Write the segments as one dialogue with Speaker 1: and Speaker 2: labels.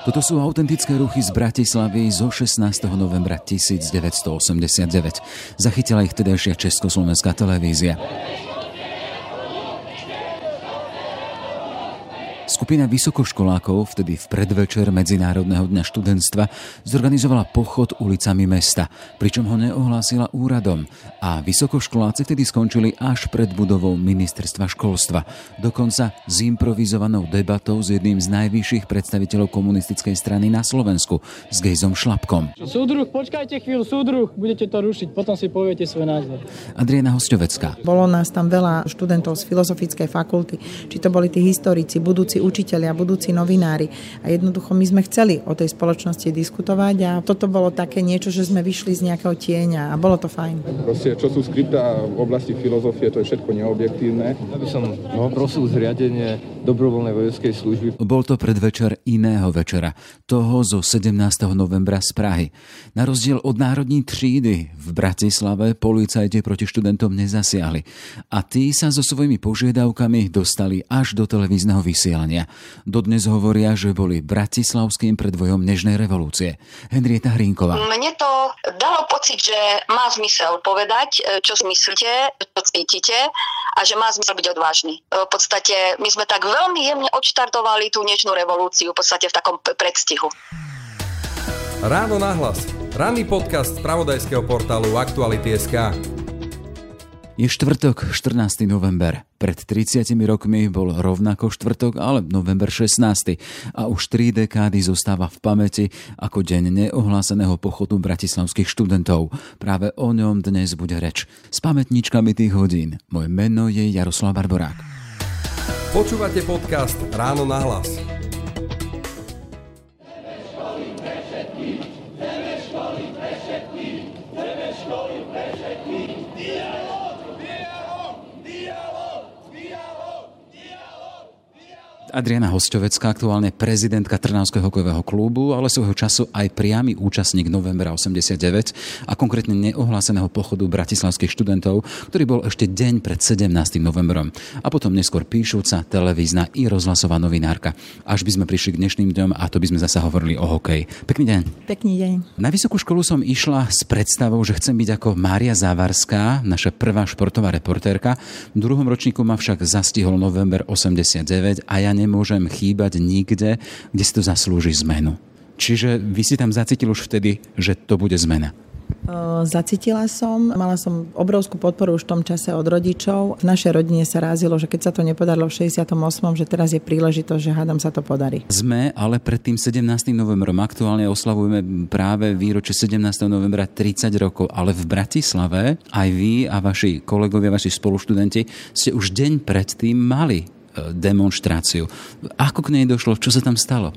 Speaker 1: Toto sú autentické ruchy z Bratislavy zo 16. novembra 1989. Zachytila ich tedajšia Československá televízia. Skupina vysokoškolákov vtedy v predvečer Medzinárodného dňa študentstva zorganizovala pochod ulicami mesta, pričom ho neohlásila úradom a vysokoškoláci vtedy skončili až pred budovou ministerstva školstva. Dokonca s improvizovanou debatou s jedným z najvyšších predstaviteľov komunistickej strany na Slovensku, s Gejzom Šlapkom.
Speaker 2: Súdruh, počkajte chvíľu, súdruh, budete to rušiť, potom si poviete svoj názor.
Speaker 1: Adriana Hostovecká.
Speaker 3: Bolo nás tam veľa študentov z filozofickej fakulty, či to boli tí historici, budúci učitelia, budúci novinári. A jednoducho my sme chceli o tej spoločnosti diskutovať a toto bolo také niečo, že sme vyšli z nejakého tieňa a bolo to fajn.
Speaker 4: Proste, čo sú skriptá v oblasti filozofie, to je všetko neobjektívne.
Speaker 5: Ja by som no, prosil zriadenie dobrovoľnej vojenskej služby.
Speaker 1: Bol to predvečer iného večera, toho zo 17. novembra z Prahy. Na rozdiel od národní třídy v Bratislave policajti proti študentom nezasiahli a tí sa so svojimi požiadavkami dostali až do televízneho vysielania vyjadrenia. Dodnes hovoria, že boli bratislavským predvojom Nežnej revolúcie. Henrieta Hrínková.
Speaker 6: Mne to dalo pocit, že má zmysel povedať, e, čo myslíte, čo cítite a že má zmysel byť odvážny. E, v podstate my sme tak veľmi jemne odštartovali tú Nežnú revolúciu v podstate v takom predstihu.
Speaker 7: Ráno nahlas. Ranný podcast z pravodajského portálu Aktuality.sk.
Speaker 1: Je štvrtok, 14. november. Pred 30 rokmi bol rovnako štvrtok, ale november 16. A už tri dekády zostáva v pamäti ako deň neohláseného pochodu bratislavských študentov. Práve o ňom dnes bude reč. S pamätničkami tých hodín. Moje meno je Jaroslav Barborák.
Speaker 7: Počúvate podcast Ráno na hlas.
Speaker 1: Adriana Hostovecká, aktuálne prezidentka Trnavského hokejového klubu, ale svojho času aj priamy účastník novembra 89 a konkrétne neohláseného pochodu bratislavských študentov, ktorý bol ešte deň pred 17. novembrom. A potom neskôr píšuca, televízna i rozhlasová novinárka. Až by sme prišli k dnešným dňom a to by sme zasa hovorili o hokeji. Pekný deň.
Speaker 3: Pekný deň.
Speaker 1: Na vysokú školu som išla s predstavou, že chcem byť ako Mária Závarská, naša prvá športová reportérka. V druhom ročníku ma však zastihol november 89 a ja nemôžem chýbať nikde, kde si to zaslúži zmenu. Čiže vy si tam zacítil už vtedy, že to bude zmena.
Speaker 3: Zacítila som, mala som obrovskú podporu už v tom čase od rodičov. V našej rodine sa rázilo, že keď sa to nepodarilo v 68., že teraz je príležitosť, že hádam sa to podarí.
Speaker 1: Sme ale pred tým 17. novembrom aktuálne oslavujeme práve výročie 17. novembra 30 rokov, ale v Bratislave aj vy a vaši kolegovia, vaši spoluštudenti ste už deň predtým mali demonstráciu. Ako k nej došlo? Čo sa tam stalo?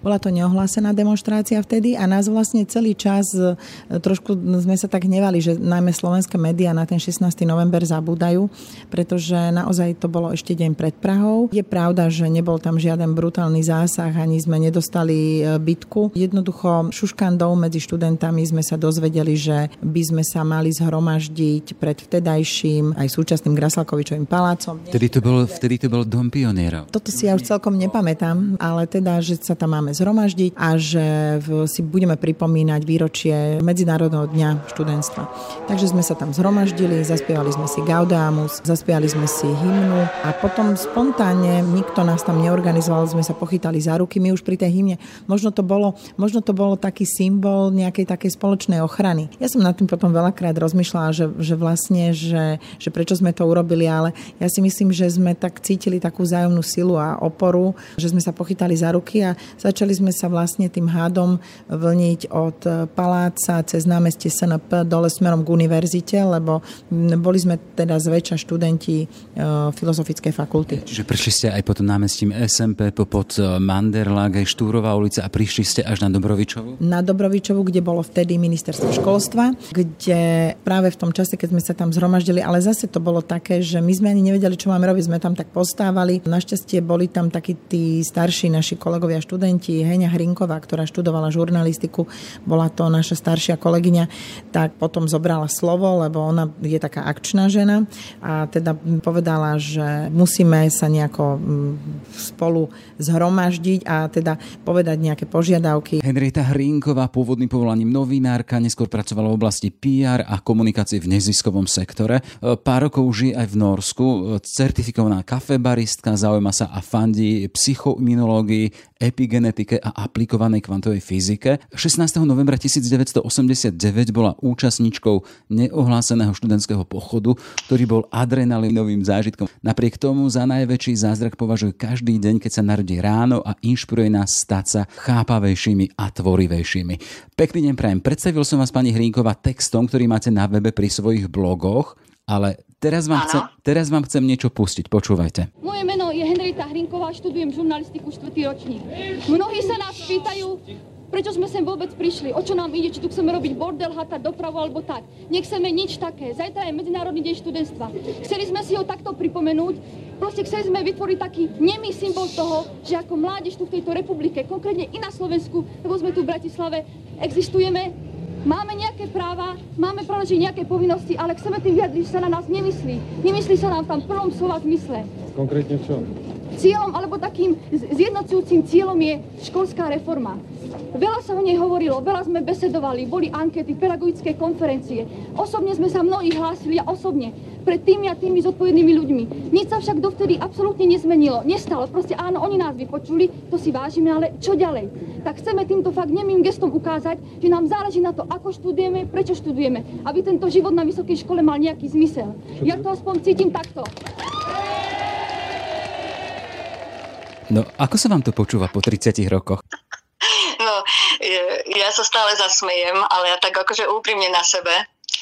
Speaker 3: Bola to neohlásená demonstrácia vtedy a nás vlastne celý čas e, trošku sme sa tak hnevali, že najmä slovenské médiá na ten 16. november zabúdajú, pretože naozaj to bolo ešte deň pred Prahou. Je pravda, že nebol tam žiaden brutálny zásah, ani sme nedostali e, bitku. Jednoducho šuškandou medzi študentami sme sa dozvedeli, že by sme sa mali zhromaždiť pred vtedajším aj súčasným Grasalkovičovým palácom.
Speaker 1: Vtedy to bol, vtedy to bol dom pionierov.
Speaker 3: Toto si ja už celkom nepamätám, ale teda, že sa tam máme zhromaždiť a že si budeme pripomínať výročie Medzinárodného dňa študentstva. Takže sme sa tam zhromaždili, zaspievali sme si Gaudeamus, zaspievali sme si hymnu a potom spontánne, nikto nás tam neorganizoval, sme sa pochytali za ruky, my už pri tej hymne. Možno to bolo, možno to bolo taký symbol nejakej takej spoločnej ochrany. Ja som nad tým potom veľakrát rozmýšľala, že, že vlastne, že, že prečo sme to urobili, ale ja si myslím, že sme tak cítili takú zájomnú silu a oporu, že sme sa pochytali za ruky a Začali sme sa vlastne tým hádom vlniť od paláca cez námestie SNP dole smerom k univerzite, lebo boli sme teda zväčša študenti e, filozofickej fakulty.
Speaker 1: Čiže prišli ste aj potom námestím SMP, pod e, Manderlage, Štúrová ulica a prišli ste až na Dobrovičovu?
Speaker 3: Na Dobrovičovu, kde bolo vtedy ministerstvo školstva, kde práve v tom čase, keď sme sa tam zhromaždili, ale zase to bolo také, že my sme ani nevedeli, čo máme robiť, sme tam tak postávali. Našťastie boli tam takí tí starší naši kolegovia študenti, študenti, Heňa Hrinková, ktorá študovala žurnalistiku, bola to naša staršia kolegyňa, tak potom zobrala slovo, lebo ona je taká akčná žena a teda povedala, že musíme sa nejako mm, spolu zhromaždiť a teda povedať nejaké požiadavky.
Speaker 1: Henrieta Hrinková, pôvodným povolaním novinárka, neskôr pracovala v oblasti PR a komunikácie v neziskovom sektore. Pár rokov žije aj v Norsku, certifikovaná kafebaristka, zaujíma sa a fandí psychoimunológii, epigenetike a aplikovanej kvantovej fyzike. 16. novembra 1989 bola účastníčkou neohláseného študentského pochodu, ktorý bol adrenalinovým zážitkom. Napriek tomu za najväčší zázrak považuje každý deň, keď sa narodí ráno a inšpiruje nás stať sa chápavejšími a tvorivejšími. Pekný deň prajem. Predstavil som vás pani Hrínková textom, ktorý máte na webe pri svojich blogoch, ale teraz vám, chcem, teraz vám chcem niečo pustiť. Počúvajte.
Speaker 8: Moje meno je Henrieta Hrinková, študujem žurnalistiku 4. ročník. Mnohí sa nás pýtajú, prečo sme sem vôbec prišli, o čo nám ide, či tu chceme robiť bordel, hatať dopravu alebo tak. Nechceme nič také. Zajtra je Medzinárodný deň študentstva. Chceli sme si ho takto pripomenúť, proste chceli sme vytvoriť taký nemý symbol toho, že ako mládež tu v tejto republike, konkrétne i na Slovensku, lebo sme tu v Bratislave, existujeme, Máme nejaké práva, máme práve nejaké povinnosti, ale chceme tým vyjadriť, že sa na nás nemyslí. Nemyslí sa nám tam v prvom slova zmysle.
Speaker 4: Konkrétne čo?
Speaker 8: Cieľom, alebo takým zjednocujúcim cieľom je školská reforma. Veľa sa o nej hovorilo, veľa sme besedovali, boli ankety, pedagogické konferencie. Osobne sme sa mnohí hlásili a osobne pred tými a tými zodpovednými ľuďmi. Nič sa však dovtedy absolútne nezmenilo. Nestalo. Proste áno, oni nás vypočuli, to si vážime, ale čo ďalej? Tak chceme týmto fakt nemým gestom ukázať, že nám záleží na to, ako študujeme, prečo študujeme, aby tento život na vysokej škole mal nejaký zmysel. Ja to aspoň cítim takto.
Speaker 1: No, ako sa vám to počúva po 30 rokoch?
Speaker 9: No, ja sa stále zasmejem, ale ja tak akože úprimne na sebe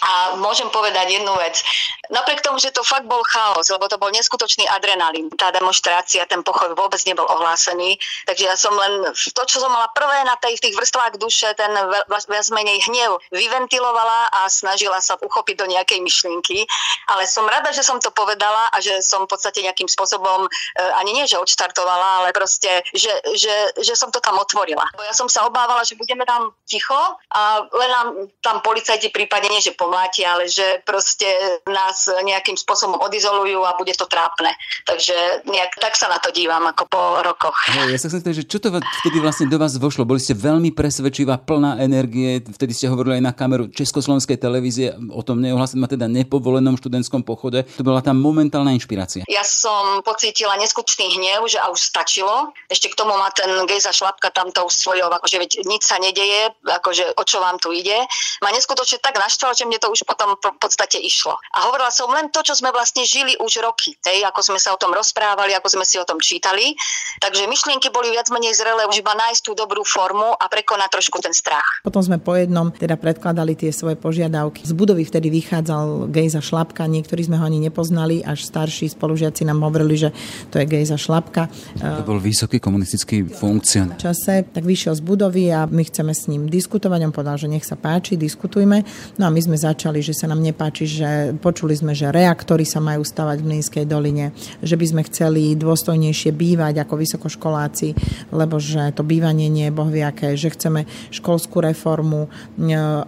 Speaker 9: a môžem povedať jednu vec. Napriek tomu, že to fakt bol chaos, lebo to bol neskutočný adrenalín. Tá demonstrácia, ten pochod vôbec nebol ohlásený. Takže ja som len to, čo som mala prvé na tej, v tých vrstvách duše, ten viac menej hnev vyventilovala a snažila sa uchopiť do nejakej myšlienky. Ale som rada, že som to povedala a že som v podstate nejakým spôsobom e, ani nie, že odštartovala, ale proste, že, že, že som to tam otvorila. Bo ja som sa obávala, že budeme tam ticho a len nám tam policajti prípadne že po pomláti, ale že proste nás nejakým spôsobom odizolujú a bude to trápne. Takže nejak tak sa na to dívam ako po rokoch.
Speaker 1: Hey, ja sa chcem že čo to vtedy vlastne do vás vošlo? Boli ste veľmi presvedčivá, plná energie, vtedy ste hovorili aj na kameru Československej televízie o tom neohlasenom, teda nepovolenom študentskom pochode. To bola tá momentálna inšpirácia.
Speaker 9: Ja som pocítila neskutočný hnev, že a už stačilo. Ešte k tomu má ten gejza šlapka tamto už svojou, akože veď nič sa nedeje, akože o čo vám tu ide. Ma neskutočne tak naštval, že mne to už potom v podstate išlo. A hovorila som len to, čo sme vlastne žili už roky, hej, ako sme sa o tom rozprávali, ako sme si o tom čítali. Takže myšlienky boli viac menej zrelé už iba nájsť tú dobrú formu a prekonať trošku ten strach.
Speaker 3: Potom sme po jednom teda predkladali tie svoje požiadavky. Z budovy vtedy vychádzal Gejza Šlapka, niektorí sme ho ani nepoznali, až starší spolužiaci nám hovorili, že to je Gejza Šlapka.
Speaker 1: To bol vysoký komunistický funkcionár.
Speaker 3: Čase, tak vyšiel z budovy a my chceme s ním diskutovať. On povedal, že nech sa páči, diskutujme. No a my sme začali, že sa nám nepáči, že počuli sme, že reaktory sa majú stavať v Mlínskej doline, že by sme chceli dôstojnejšie bývať ako vysokoškoláci, lebo že to bývanie nie je bohviaké, že chceme školskú reformu.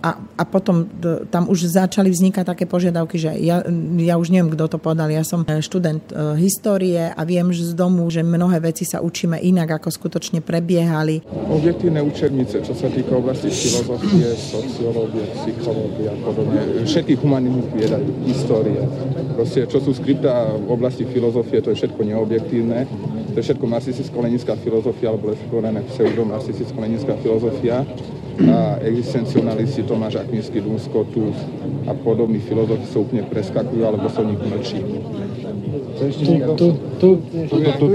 Speaker 3: A, a potom tam už začali vznikať také požiadavky, že ja, ja už neviem, kto to povedal, ja som študent e, histórie a viem že z domu, že mnohé veci sa učíme inak, ako skutočne prebiehali.
Speaker 4: Objektívne učebnice, čo sa týka oblasti filozofie, sociológie, psychológie a podobne všetkých humanitných vied, histórie. Proste, čo sú skripta v oblasti filozofie, to je všetko neobjektívne. To je všetko marxisticko-leninská filozofia, alebo respektované pseudo-marxisticko-leninská filozofia. A existencionalisti Tomáš Akvinsky, Dunsko, tu a podobní filozofi sú úplne preskakujú, alebo sú nich mlčí.
Speaker 2: Tu, tu, tu, tu, tu, tu,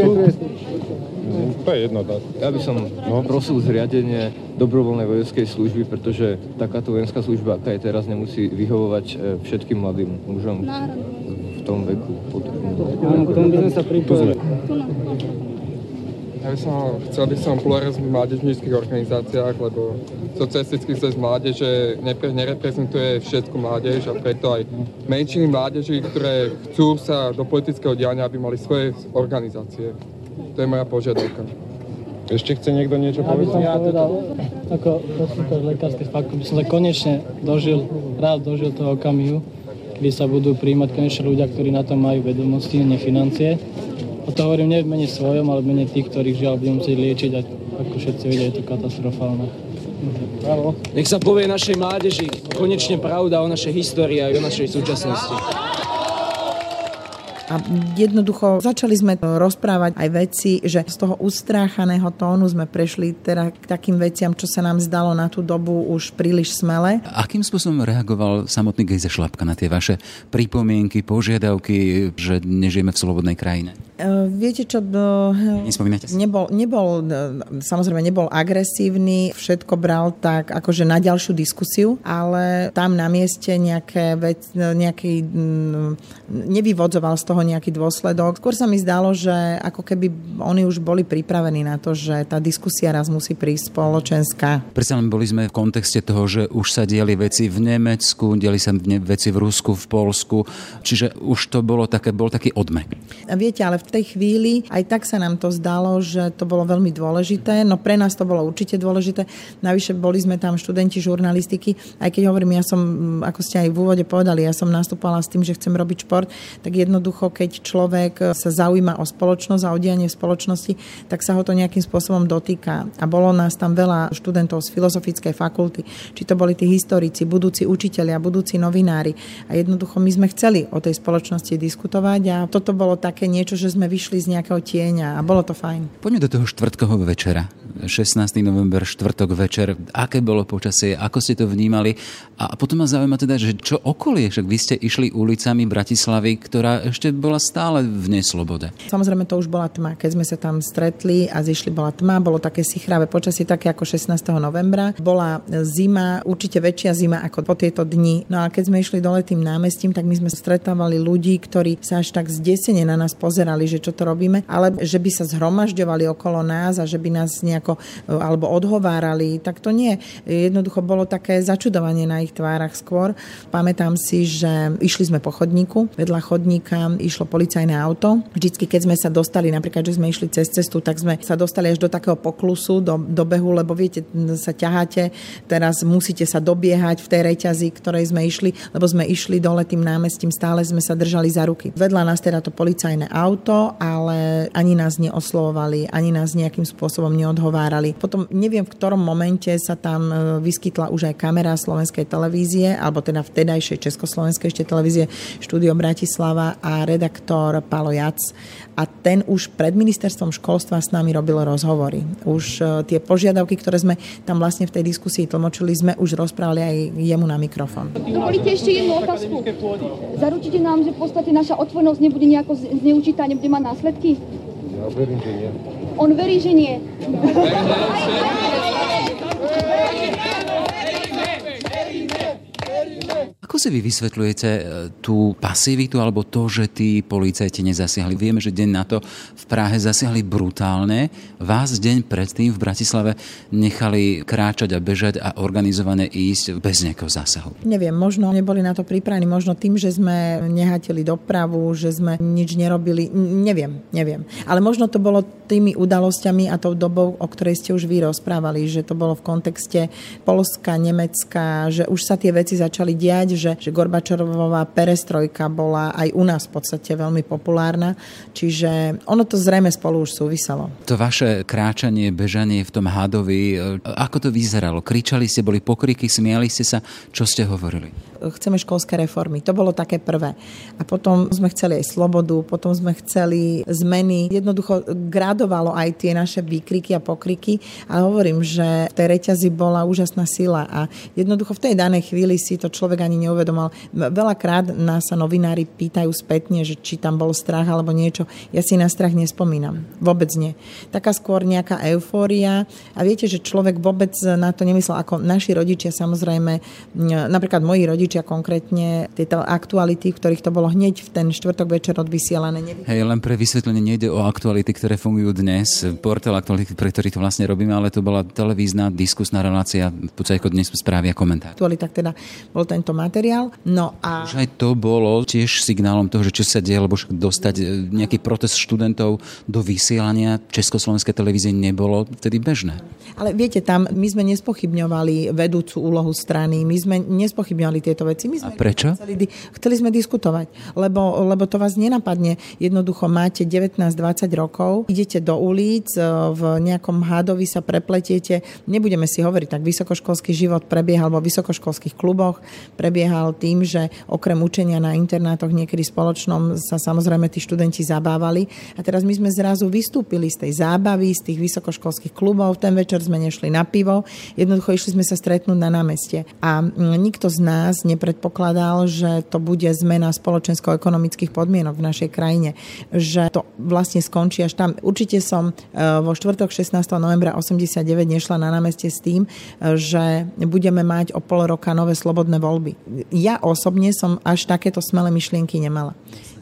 Speaker 5: to je jedno. Ja by som no. prosil zriadenie dobrovoľnej vojenskej služby, pretože takáto vojenská služba, aká je teraz, nemusí vyhovovať e, všetkým mladým mužom v tom veku.
Speaker 2: Áno, k tomu by sme sa pripojili.
Speaker 4: Ja by som, chcel by som pluralizm v mládežníckých organizáciách, lebo socialistický zväz mládeže nepre, nereprezentuje všetku mládež a preto aj menšiny mládeži, ktoré chcú sa do politického diania, aby mali svoje organizácie. To je moja požiadavka.
Speaker 10: Ešte chce niekto niečo
Speaker 2: povedať?
Speaker 10: Ja
Speaker 2: by som povedal, ako konsultant lekárskej fakulty by som sa konečne dožil, rád dožil toho okamihu, kedy sa budú príjmať konečne ľudia, ktorí na to majú vedomosti, nie financie. A to hovorím nie v mene svojom, ale v mene tých, ktorých žiaľ budem musieť liečiť a ako všetci vedia, je to katastrofálne.
Speaker 11: Bravo. Nech sa povie našej mládeži konečne pravda o našej histórii a o našej súčasnosti.
Speaker 3: A jednoducho začali sme rozprávať aj veci, že z toho ustráchaného tónu sme prešli teda k takým veciam, čo sa nám zdalo na tú dobu už príliš smele.
Speaker 1: Akým spôsobom reagoval samotný Gejze Šlapka na tie vaše pripomienky, požiadavky, že nežijeme v slobodnej krajine?
Speaker 3: Uh, viete čo,
Speaker 1: Nespomínate
Speaker 3: si? Nebol, nebol, samozrejme nebol agresívny, všetko bral tak akože na ďalšiu diskusiu, ale tam na mieste nejaké vec, nejaký, nevyvodzoval z toho nejaký dôsledok. Skôr sa mi zdalo, že ako keby oni už boli pripravení na to, že tá diskusia raz musí prísť spoločenská.
Speaker 1: Predsa len boli sme v kontexte toho, že už sa diali veci v Nemecku, diali sa veci v Rusku, v Polsku, čiže už to bolo také, bol taký odmek.
Speaker 3: Viete, ale v tej chvíli aj tak sa nám to zdalo, že to bolo veľmi dôležité. No pre nás to bolo určite dôležité. Navyše boli sme tam študenti žurnalistiky. Aj keď hovorím, ja som, ako ste aj v úvode povedali, ja som nastupovala s tým, že chcem robiť šport, tak jednoducho, keď človek sa zaujíma o spoločnosť a o dianie v spoločnosti, tak sa ho to nejakým spôsobom dotýka. A bolo nás tam veľa študentov z filozofickej fakulty, či to boli tí historici, budúci učitelia, budúci novinári. A jednoducho my sme chceli o tej spoločnosti diskutovať a toto bolo také niečo, že sme vyšli z nejakého tieňa a bolo to fajn.
Speaker 1: Poďme do toho štvrtkového večera. 16. november, štvrtok večer. Aké bolo počasie, ako ste to vnímali? A potom ma zaujíma teda, že čo okolie, však vy ste išli ulicami Bratislavy, ktorá ešte bola stále v neslobode.
Speaker 3: Samozrejme to už bola tma. Keď sme sa tam stretli a zišli, bola tma, bolo také sichravé počasie, také ako 16. novembra. Bola zima, určite väčšia zima ako po tieto dni. No a keď sme išli dole tým námestím, tak my sme stretávali ľudí, ktorí sa až tak zdesene na nás pozerali že čo to robíme, ale že by sa zhromažďovali okolo nás a že by nás nejako alebo odhovárali, tak to nie. Jednoducho bolo také začudovanie na ich tvárach skôr. Pamätám si, že išli sme po chodníku, vedľa chodníka išlo policajné auto. Vždycky, keď sme sa dostali, napríklad, že sme išli cez cestu, tak sme sa dostali až do takého poklusu, do, do behu, lebo viete, sa ťaháte, teraz musíte sa dobiehať v tej reťazi, ktorej sme išli, lebo sme išli dole tým námestím, stále sme sa držali za ruky. Vedľa nás teda to policajné auto, to, ale ani nás neoslovovali, ani nás nejakým spôsobom neodhovárali. Potom neviem, v ktorom momente sa tam e, vyskytla už aj kamera slovenskej televízie, alebo teda vtedajšej československej ešte televízie štúdio Bratislava a redaktor Palo Jac. A ten už pred ministerstvom školstva s nami robil rozhovory. Už e, tie požiadavky, ktoré sme tam vlastne v tej diskusii tlmočili, sme už rozprávali aj jemu na mikrofón.
Speaker 8: Dovolíte ešte jednu otázku. Zaručíte nám, že v podstate naša otvorenosť nebude nejako zneužitá, nebude mať následky?
Speaker 10: Ja verím, že nie.
Speaker 8: On verí, že nie.
Speaker 1: Ako si vy vysvetľujete e, tú pasivitu alebo to, že tí policajti nezasiahli? Vieme, že deň na to v Prahe zasiahli brutálne. Vás deň predtým v Bratislave nechali kráčať a bežať a organizovane ísť bez nejakého zásahu.
Speaker 3: Neviem, možno neboli na to pripravení, možno tým, že sme nehatili dopravu, že sme nič nerobili, neviem, neviem. Ale možno to bolo tými udalosťami a tou dobou, o ktorej ste už vy rozprávali, že to bolo v kontexte Polska, Nemecka, že už sa tie veci začali diať, že, že Gorbačovová perestrojka bola aj u nás v podstate veľmi populárna, čiže ono to zrejme spolu už súviselo.
Speaker 1: To vaše kráčanie, bežanie v tom hadovi, e, ako to vyzeralo? Kričali ste, boli pokriky, smiali ste sa, čo ste hovorili?
Speaker 3: Chceme školské reformy, to bolo také prvé. A potom sme chceli aj slobodu, potom sme chceli zmeny. Jednoducho gradovalo aj tie naše výkriky a pokriky, ale hovorím, že v tej reťazi bola úžasná sila a jednoducho v tej danej chvíli si to človek ani neuvedomal. Veľakrát nás sa novinári pýtajú spätne, že či tam bol strach alebo niečo. Ja si na strach nespomínam. Vôbec nie. Taká skôr nejaká eufória. A viete, že človek vôbec na to nemyslel, ako naši rodičia samozrejme, napríklad moji rodičia výročia konkrétne tieto aktuality, v ktorých to bolo hneď v ten štvrtok večer odvysielané.
Speaker 1: Hej, len pre vysvetlenie nejde o aktuality, ktoré fungujú dnes, portál aktuality, pre ktorý to vlastne robíme, ale to bola televízna diskusná relácia, v podstate ako dnes správy a komentár.
Speaker 3: Aktualitách teda bol tento materiál. No a...
Speaker 1: Už aj to bolo tiež signálom toho, že čo sa deje, lebo dostať e, nejaký protest študentov do vysielania Československej televízie nebolo vtedy bežné.
Speaker 3: Ale viete, tam my sme nespochybňovali vedúcu úlohu strany, my sme nespochybňovali tieto veci. My sme
Speaker 1: a prečo?
Speaker 3: Chceli, chceli sme diskutovať, lebo, lebo to vás nenapadne. Jednoducho máte 19-20 rokov, idete do ulic, e, v nejakom hádovi sa prepletiete. Nebudeme si hovoriť, tak vysokoškolský život prebiehal vo vysokoškolských kluboch, prebiehal tým, že okrem učenia na internátoch niekedy spoločnom sa samozrejme tí študenti zabávali. A teraz my sme zrazu vystúpili z tej zábavy, z tých vysokoškolských klubov. Ten večer sme nešli na pivo, jednoducho išli sme sa stretnúť na námestie. A nikto z nás nepredpokladal, že to bude zmena spoločensko-ekonomických podmienok v našej krajine, že to vlastne skončí až tam. Určite som e, vo štvrtok 16. novembra 89 nešla na námestie s tým, e, že budeme mať o pol roka nové slobodné voľby. Ja osobne som až takéto smelé myšlienky nemala.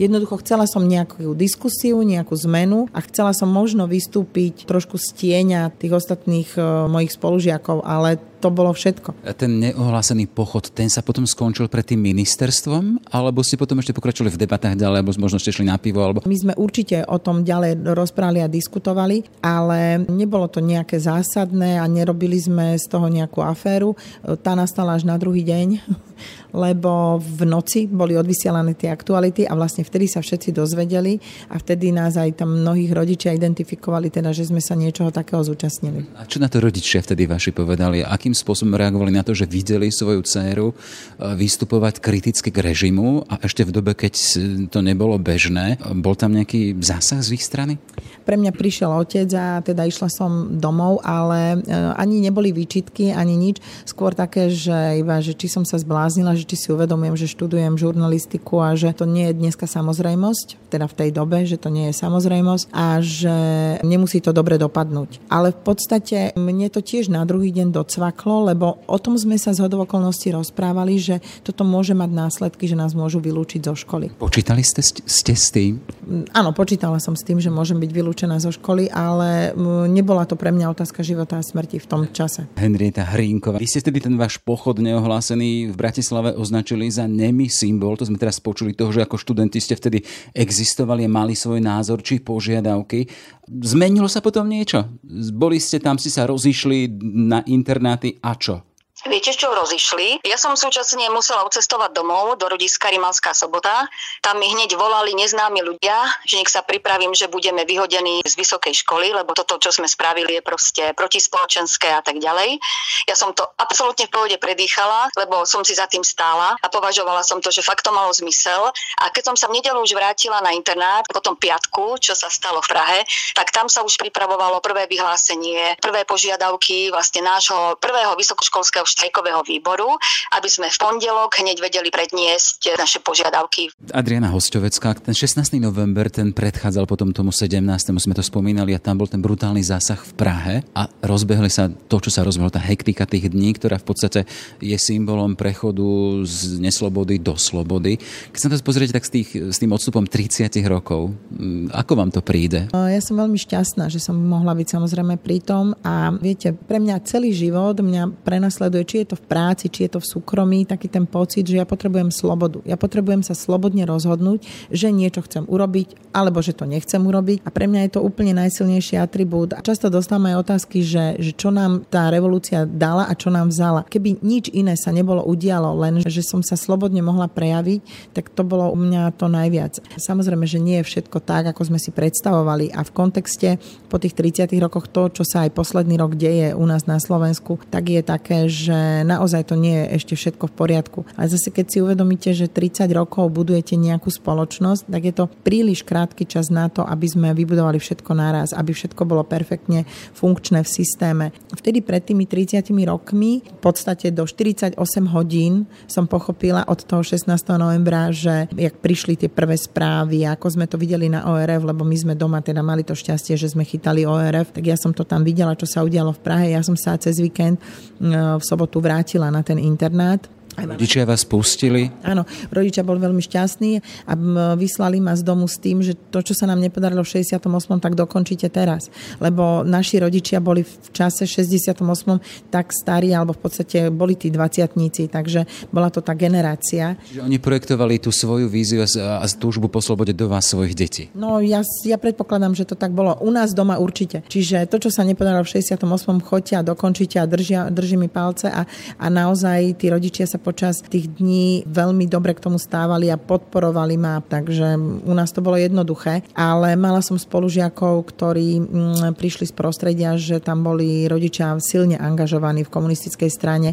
Speaker 3: Jednoducho chcela som nejakú diskusiu, nejakú zmenu a chcela som možno vystúpiť trošku z tieňa tých ostatných uh, mojich spolužiakov, ale to bolo všetko.
Speaker 1: A ten neohlásený pochod, ten sa potom skončil pred tým ministerstvom? Alebo ste potom ešte pokračovali v debatách ďalej, alebo možno ste šli na pivo? Alebo...
Speaker 3: My sme určite o tom ďalej rozprávali a diskutovali, ale nebolo to nejaké zásadné a nerobili sme z toho nejakú aféru. Tá nastala až na druhý deň lebo v noci boli odvysielané tie aktuality a vlastne vtedy sa všetci dozvedeli a vtedy nás aj tam mnohých rodičia identifikovali, teda, že sme sa niečoho takého zúčastnili.
Speaker 1: A čo na to rodičia vtedy vaši povedali? Akým spôsobom reagovali na to, že videli svoju dceru e, vystupovať kriticky k režimu a ešte v dobe, keď to nebolo bežné, bol tam nejaký zásah z ich strany?
Speaker 3: Pre mňa prišiel otec a teda išla som domov, ale e, ani neboli výčitky, ani nič. Skôr také, že iba, že či som sa zbláznila, že či si uvedomujem, že študujem žurnalistiku a že to nie je dneska samozrejmosť, teda v tej dobe, že to nie je samozrejmosť a že nemusí to dobre dopadnúť. Ale v podstate mne to tiež na druhý deň docvaklo, lebo o tom sme sa z hodovokolností rozprávali, že toto môže mať následky, že nás môžu vylúčiť zo školy.
Speaker 1: Počítali ste, ste s tým?
Speaker 3: Áno, počítala som s tým, že môžem byť vylúčená zo školy, ale nebola to pre mňa otázka života a smrti v tom čase.
Speaker 1: Henrieta Hrínková, vy ste vtedy ten váš pochod neohlásený v Bratislave označili za nemý symbol. To sme teraz počuli toho, že ako študenti ste vtedy existovali a mali svoj názor či požiadavky. Zmenilo sa potom niečo? Boli ste tam, si sa rozišli na internáty a čo?
Speaker 6: Viete, čo rozišli? Ja som súčasne musela ucestovať domov do rodiska Rimalská sobota. Tam mi hneď volali neznámi ľudia, že nech sa pripravím, že budeme vyhodení z vysokej školy, lebo toto, čo sme spravili, je proste protispoločenské a tak ďalej. Ja som to absolútne v pohode predýchala, lebo som si za tým stála a považovala som to, že fakt to malo zmysel. A keď som sa v nedelu už vrátila na internát, potom piatku, čo sa stalo v Prahe, tak tam sa už pripravovalo prvé vyhlásenie, prvé požiadavky vlastne nášho prvého vysokoškolského štrajkového výboru, aby sme v pondelok hneď vedeli predniesť naše požiadavky.
Speaker 1: Adriana Hostovecká, ten 16. november, ten predchádzal potom tomu 17. sme to spomínali a tam bol ten brutálny zásah v Prahe a rozbehli sa to, čo sa rozbehlo, tá hektika tých dní, ktorá v podstate je symbolom prechodu z neslobody do slobody. Keď sa to pozriete tak s, tých, s tým odstupom 30 rokov, mm, ako vám to príde?
Speaker 3: Ja som veľmi šťastná, že som mohla byť samozrejme tom a viete, pre mňa celý život mňa prenasleduje či je to v práci, či je to v súkromí, taký ten pocit, že ja potrebujem slobodu. Ja potrebujem sa slobodne rozhodnúť, že niečo chcem urobiť, alebo že to nechcem urobiť. A pre mňa je to úplne najsilnejší atribút. A často dostávam aj otázky, že, že čo nám tá revolúcia dala a čo nám vzala. Keby nič iné sa nebolo udialo, len že som sa slobodne mohla prejaviť, tak to bolo u mňa to najviac. Samozrejme, že nie je všetko tak, ako sme si predstavovali a v kontexte po tých 30 rokoch to, čo sa aj posledný rok deje u nás na Slovensku, tak je také, že že naozaj to nie je ešte všetko v poriadku. Ale zase keď si uvedomíte, že 30 rokov budujete nejakú spoločnosť, tak je to príliš krátky čas na to, aby sme vybudovali všetko naraz, aby všetko bolo perfektne funkčné v systéme. Vtedy pred tými 30 rokmi, v podstate do 48 hodín som pochopila od toho 16. novembra, že jak prišli tie prvé správy, ako sme to videli na ORF, lebo my sme doma teda mali to šťastie, že sme chytali ORF, tak ja som to tam videla, čo sa udialo v Prahe. Ja som sa cez víkend v sobotu vrátila na ten internát
Speaker 1: Rodičia vás pustili?
Speaker 3: Áno, rodičia boli veľmi šťastní a vyslali ma z domu s tým, že to, čo sa nám nepodarilo v 68. tak dokončíte teraz. Lebo naši rodičia boli v čase 68. tak starí, alebo v podstate boli tí dvaciatníci, takže bola to tá generácia.
Speaker 1: Čiže oni projektovali tú svoju víziu a túžbu po slobode do vás svojich detí.
Speaker 3: No ja, ja predpokladám, že to tak bolo. U nás doma určite. Čiže to, čo sa nepodarilo v 68. choďte a dokončíte a držia, drží mi palce a, a naozaj tí rodičia sa počas tých dní veľmi dobre k tomu stávali a podporovali ma, takže u nás to bolo jednoduché, ale mala som spolužiakov, ktorí mm, prišli z prostredia, že tam boli rodičia silne angažovaní v komunistickej strane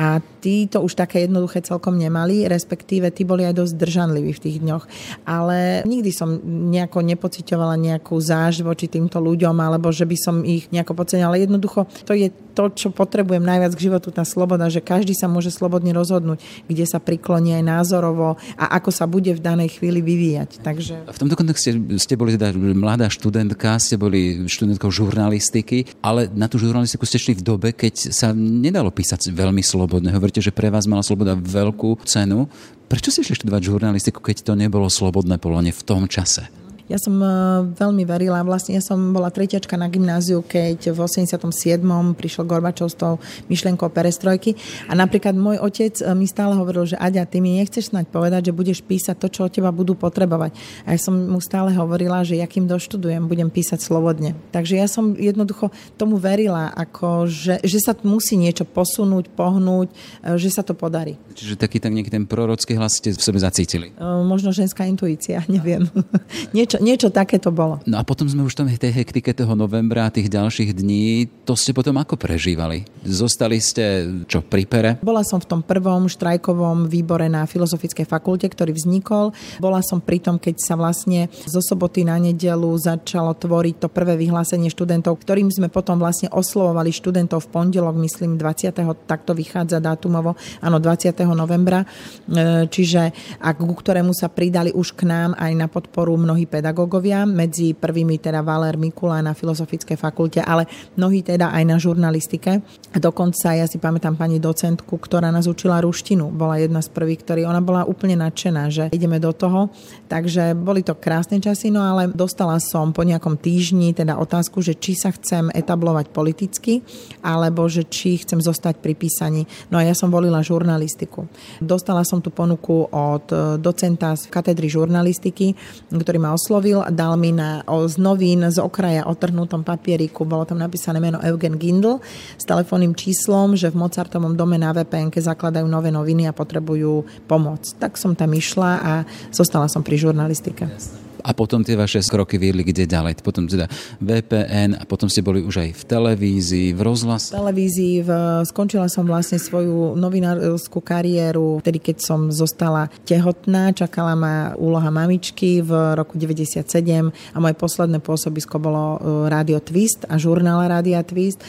Speaker 3: a tí to už také jednoduché celkom nemali, respektíve tí boli aj dosť držanliví v tých dňoch. Ale nikdy som nejako nepocitovala nejakú záž voči týmto ľuďom, alebo že by som ich nejako podcenila. Jednoducho to je to, čo potrebujem najviac k životu, tá sloboda, že každý sa môže slobodne rozhodnúť, kde sa prikloní aj názorovo a ako sa bude v danej chvíli vyvíjať. Takže...
Speaker 1: V tomto kontexte ste boli teda mladá študentka, ste boli študentkou žurnalistiky, ale na tú žurnalistiku ste šli v dobe, keď sa nedalo písať veľmi slobodne. Hovoríte, že pre vás mala sloboda veľkú cenu. Prečo ste išli študovať žurnalistiku, keď to nebolo slobodné polone v tom čase?
Speaker 3: Ja som e, veľmi verila, vlastne ja som bola tretiačka na gymnáziu, keď v 87. prišiel Gorbačov s tou myšlienkou perestrojky a napríklad môj otec e, mi stále hovoril, že Aďa, ty mi nechceš snať povedať, že budeš písať to, čo od teba budú potrebovať. A ja som mu stále hovorila, že ja kým doštudujem, budem písať slobodne. Takže ja som jednoducho tomu verila, ako, že, že sa musí niečo posunúť, pohnúť, e, že sa to podarí.
Speaker 1: Čiže taký tak nejaký ten prorocký hlas ste v sebe zacítili?
Speaker 3: Možno ženská intuícia, neviem. niečo niečo, niečo také to bolo.
Speaker 1: No a potom sme už tam v tej hektike toho novembra a tých ďalších dní, to ste potom ako prežívali? Zostali ste čo, pri pere?
Speaker 3: Bola som v tom prvom štrajkovom výbore na Filozofickej fakulte, ktorý vznikol. Bola som pri tom, keď sa vlastne zo soboty na nedelu začalo tvoriť to prvé vyhlásenie študentov, ktorým sme potom vlastne oslovovali študentov v pondelok, myslím 20. takto vychádza dátumovo, áno 20. novembra, e, čiže a ku ktorému sa pridali už k nám aj na podporu mnohí pedagógovia pedagógovia, medzi prvými teda Valer Mikula na Filozofickej fakulte, ale mnohí teda aj na žurnalistike. A dokonca ja si pamätám pani docentku, ktorá nás učila ruštinu. Bola jedna z prvých, ktorý ona bola úplne nadšená, že ideme do toho. Takže boli to krásne časy, no ale dostala som po nejakom týždni teda otázku, že či sa chcem etablovať politicky, alebo že či chcem zostať pri písaní. No a ja som volila žurnalistiku. Dostala som tú ponuku od docenta z katedry žurnalistiky, ktorý ma oslovil oslovil a dal mi na, o, z novín z okraja otrhnutom papieriku, bolo tam napísané meno Eugen Gindl s telefónnym číslom, že v Mozartovom dome na vpn zakladajú nové noviny a potrebujú pomoc. Tak som tam išla a zostala som pri žurnalistike. Jasne
Speaker 1: a potom tie vaše kroky viedli kde ďalej. Potom teda VPN a potom ste boli už aj v televízii, v rozhlase.
Speaker 3: V televízii, v, skončila som vlastne svoju novinárskú kariéru, vtedy keď som zostala tehotná, čakala ma úloha mamičky v roku 97 a moje posledné pôsobisko bolo e, Rádio Twist a žurnál Rádia Twist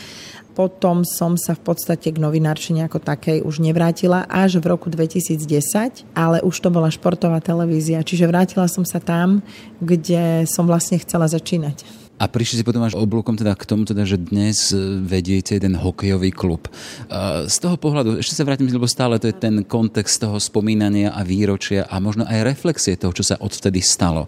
Speaker 3: potom som sa v podstate k novinárčine ako takej už nevrátila až v roku 2010, ale už to bola športová televízia, čiže vrátila som sa tam, kde som vlastne chcela začínať.
Speaker 1: A prišli si potom až oblúkom teda k tomu, teda, že dnes e, vediete ten hokejový klub. E, z toho pohľadu, ešte sa vrátim, lebo stále to je ten kontext toho spomínania a výročia a možno aj reflexie toho, čo sa odvtedy stalo.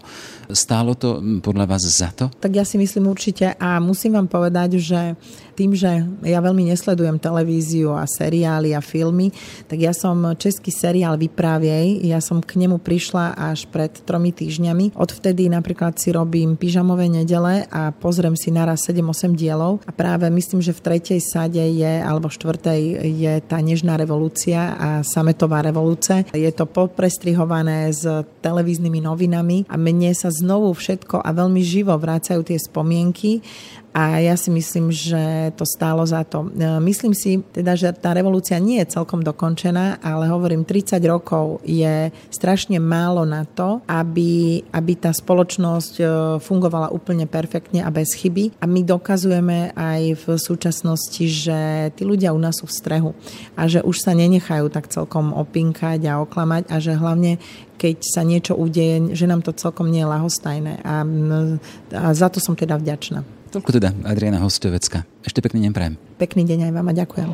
Speaker 1: Stálo to podľa vás za to?
Speaker 3: Tak ja si myslím určite a musím vám povedať, že tým, že ja veľmi nesledujem televíziu a seriály a filmy, tak ja som český seriál Vypráviej, ja som k nemu prišla až pred tromi týždňami. Odvtedy napríklad si robím pyžamové nedele a pozriem si naraz 7-8 dielov a práve myslím, že v tretej sade je, alebo štvrtej je tá nežná revolúcia a sametová revolúcia. Je to poprestrihované s televíznymi novinami a mne sa znovu všetko a veľmi živo vrácajú tie spomienky a ja si myslím, že to stálo za to. E, myslím si teda, že tá revolúcia nie je celkom dokončená, ale hovorím, 30 rokov je strašne málo na to, aby, aby tá spoločnosť e, fungovala úplne perfektne a bez chyby. A my dokazujeme aj v súčasnosti, že tí ľudia u nás sú v strehu a že už sa nenechajú tak celkom opinkať a oklamať a že hlavne keď sa niečo udeje, že nám to celkom nie je lahostajné. A, a za to som teda vďačná.
Speaker 1: Toľko teda Adriana Hostovecka. Ešte pekný deň prajem.
Speaker 3: Pekný deň aj vám a ďakujem.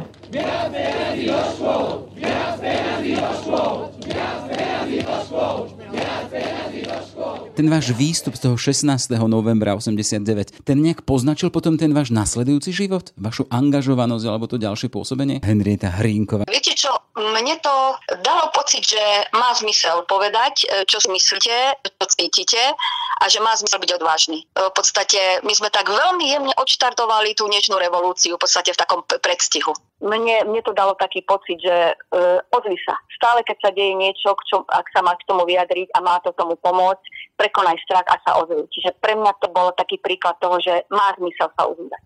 Speaker 1: Ten váš výstup z toho 16. novembra 89, ten nejak poznačil potom ten váš nasledujúci život? Vašu angažovanosť alebo to ďalšie pôsobenie? Henrieta Hrínková.
Speaker 6: Viete čo, mne to dalo pocit, že má zmysel povedať, e, čo myslíte, čo cítite a že má zmysel byť odvážny. E, v podstate my sme tak veľmi jemne odštartovali tú dnešnú revolúciu v podstate v takom predstihu. Mne, mne to dalo taký pocit, že uh, ozvi sa. Stále, keď sa deje niečo, k čom, ak sa má k tomu vyjadriť a má to tomu pomôcť, prekonaj strach a sa ozvi. Čiže pre mňa to bol taký príklad toho, že má zmysel sa ozývať.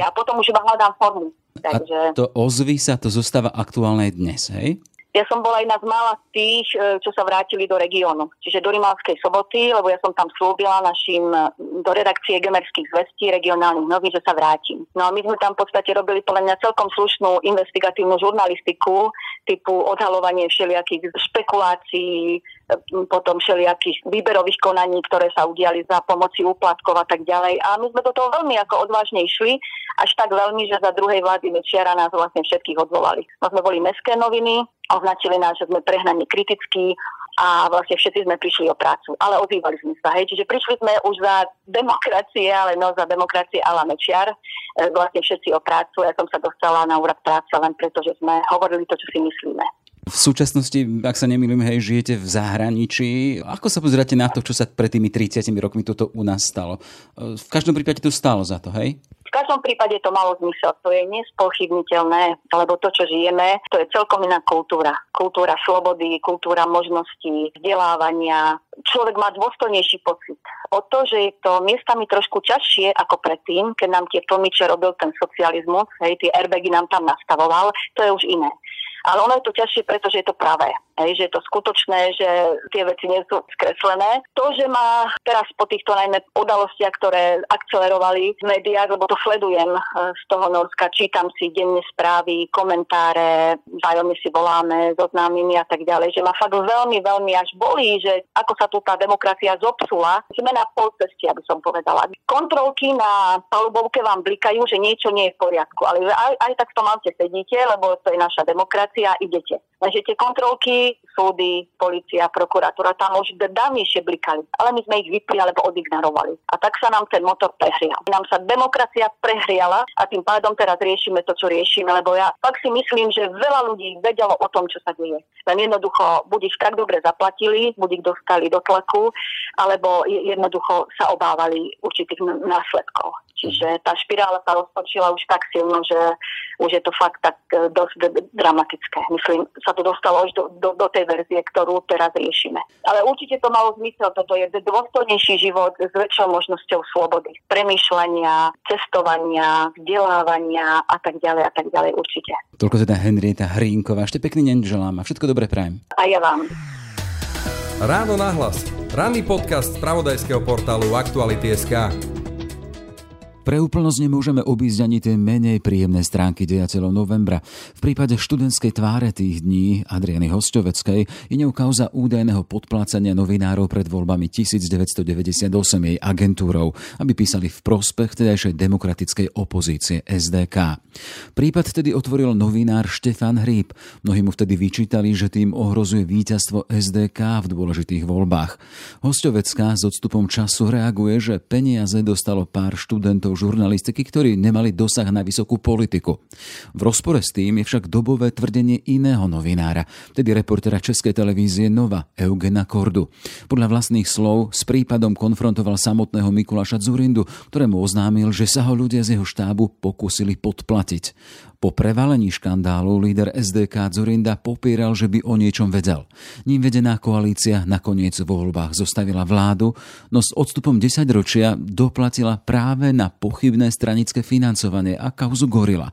Speaker 6: Ja potom už iba hľadám formu.
Speaker 1: Takže... A to ozvy sa, to zostáva aktuálne dnes, hej?
Speaker 6: Ja som bola jedna z mála tých, e, čo sa vrátili do regiónu, čiže do Rimavskej soboty, lebo ja som tam slúbila našim e, do redakcie gemerských zvestí regionálnych novín, že sa vrátim. No a my sme tam v podstate robili podľa mňa celkom slušnú investigatívnu žurnalistiku, typu odhalovanie všelijakých špekulácií, potom všelijakých výberových konaní, ktoré sa udiali za pomoci úplatkov a tak ďalej. A my sme do toho veľmi ako odvážne išli, až tak veľmi, že za druhej vlády Mečiara nás vlastne všetkých odvolali. No sme boli mestské noviny, označili nás, že sme prehnane kritickí a vlastne všetci sme prišli o prácu. Ale ozývali sme sa, hej. Čiže prišli sme už za demokracie, ale no za demokracie ala Mečiar, e, vlastne všetci o prácu. Ja som sa dostala na úrad práce len preto, že sme hovorili to, čo si myslíme.
Speaker 1: V súčasnosti, ak sa nemýlim, hej, žijete v zahraničí. Ako sa pozeráte na to, čo sa pred tými 30 rokmi toto u nás stalo? V každom prípade to stálo za to, hej?
Speaker 6: V každom prípade to malo zmysel. To je nespochybniteľné, lebo to, čo žijeme, to je celkom iná kultúra. Kultúra slobody, kultúra možností, vzdelávania. Človek má dôstojnejší pocit. O to, že je to miestami trošku ťažšie ako predtým, keď nám tie tlmiče robil ten socializmus, hej, tie airbagy nám tam nastavoval, to je už iné. Ale ono je to ťažšie, pretože je to pravé. Hej, že je to skutočné, že tie veci nie sú skreslené. To, že má teraz po týchto najmä udalostiach, ktoré akcelerovali v médiách, lebo to sledujem e, z toho Norska, čítam si denne správy, komentáre, vzájomne si voláme so známymi a tak ďalej, že ma fakt veľmi, veľmi až bolí, že ako sa tu tá demokracia zopsula. Sme na polcesti, aby som povedala. Kontrolky na palubovke vám blikajú, že niečo nie je v poriadku, ale aj, aj tak v tom sedíte, lebo to je naša demokracia a idete. Takže tie kontrolky, súdy, policia, prokuratúra tam už dávnejšie blikali. Ale my sme ich vypli alebo odignorovali. A tak sa nám ten motor prehrial. Nám sa demokracia prehriala a tým pádom teraz riešime to, čo riešime, lebo ja fakt si myslím, že veľa ľudí vedelo o tom, čo sa deje. Len jednoducho buď ich tak dobre zaplatili, buď ich dostali do tlaku, alebo jednoducho sa obávali určitých následkov. Čiže tá špirála sa roztočila už tak silno, že už je to fakt tak e, dosť dramatické. Myslím, sa to dostalo už do, do, do tej verzie, ktorú teraz riešime. Ale určite to malo zmysel. Toto je dôstojnejší život s väčšou možnosťou slobody. Premýšľania, cestovania, vzdelávania a tak ďalej a tak ďalej určite.
Speaker 1: Toľko teda Henrieta Hrínková. Ešte pekný deň želám a všetko dobré prajem.
Speaker 6: A ja vám.
Speaker 7: Ráno nahlas. Ranný podcast z pravodajského portálu Aktuality.sk.
Speaker 1: Pre úplnosť nemôžeme obísť ani tie menej príjemné stránky deja celého novembra. V prípade študentskej tváre tých dní Adriany Hosťoveckej je ňou kauza údajného podplácania novinárov pred voľbami 1998 jej agentúrou, aby písali v prospech tedajšej demokratickej opozície SDK. Prípad tedy otvoril novinár Štefan Hríb. Mnohí mu vtedy vyčítali, že tým ohrozuje víťazstvo SDK v dôležitých voľbách. Hosťovecká s odstupom času reaguje, že peniaze dostalo pár študentov žurnalistiky, ktorí nemali dosah na vysokú politiku. V rozpore s tým je však dobové tvrdenie iného novinára, tedy reportera Českej televízie Nova, Eugena Kordu. Podľa vlastných slov s prípadom konfrontoval samotného Mikuláša Zurindu, ktorému oznámil, že sa ho ľudia z jeho štábu pokúsili podplatiť. Po prevalení škandálu líder SDK Zurinda popieral, že by o niečom vedel. Ním vedená koalícia nakoniec vo voľbách zostavila vládu, no s odstupom 10 ročia doplatila práve na pochybné stranické financovanie a kauzu Gorila.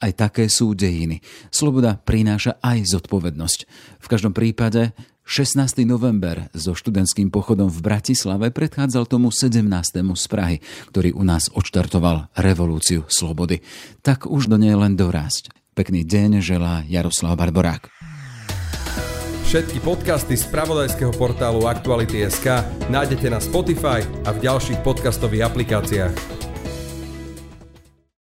Speaker 1: Aj také sú dejiny. Sloboda prináša aj zodpovednosť. V každom prípade 16. november so študentským pochodom v Bratislave predchádzal tomu 17. z Prahy, ktorý u nás odštartoval revolúciu slobody. Tak už do nej len dorásť. Pekný deň želá Jaroslav Barborák.
Speaker 7: Všetky podcasty z pravodajského portálu Aktuality.sk nájdete na Spotify a v ďalších podcastových aplikáciách.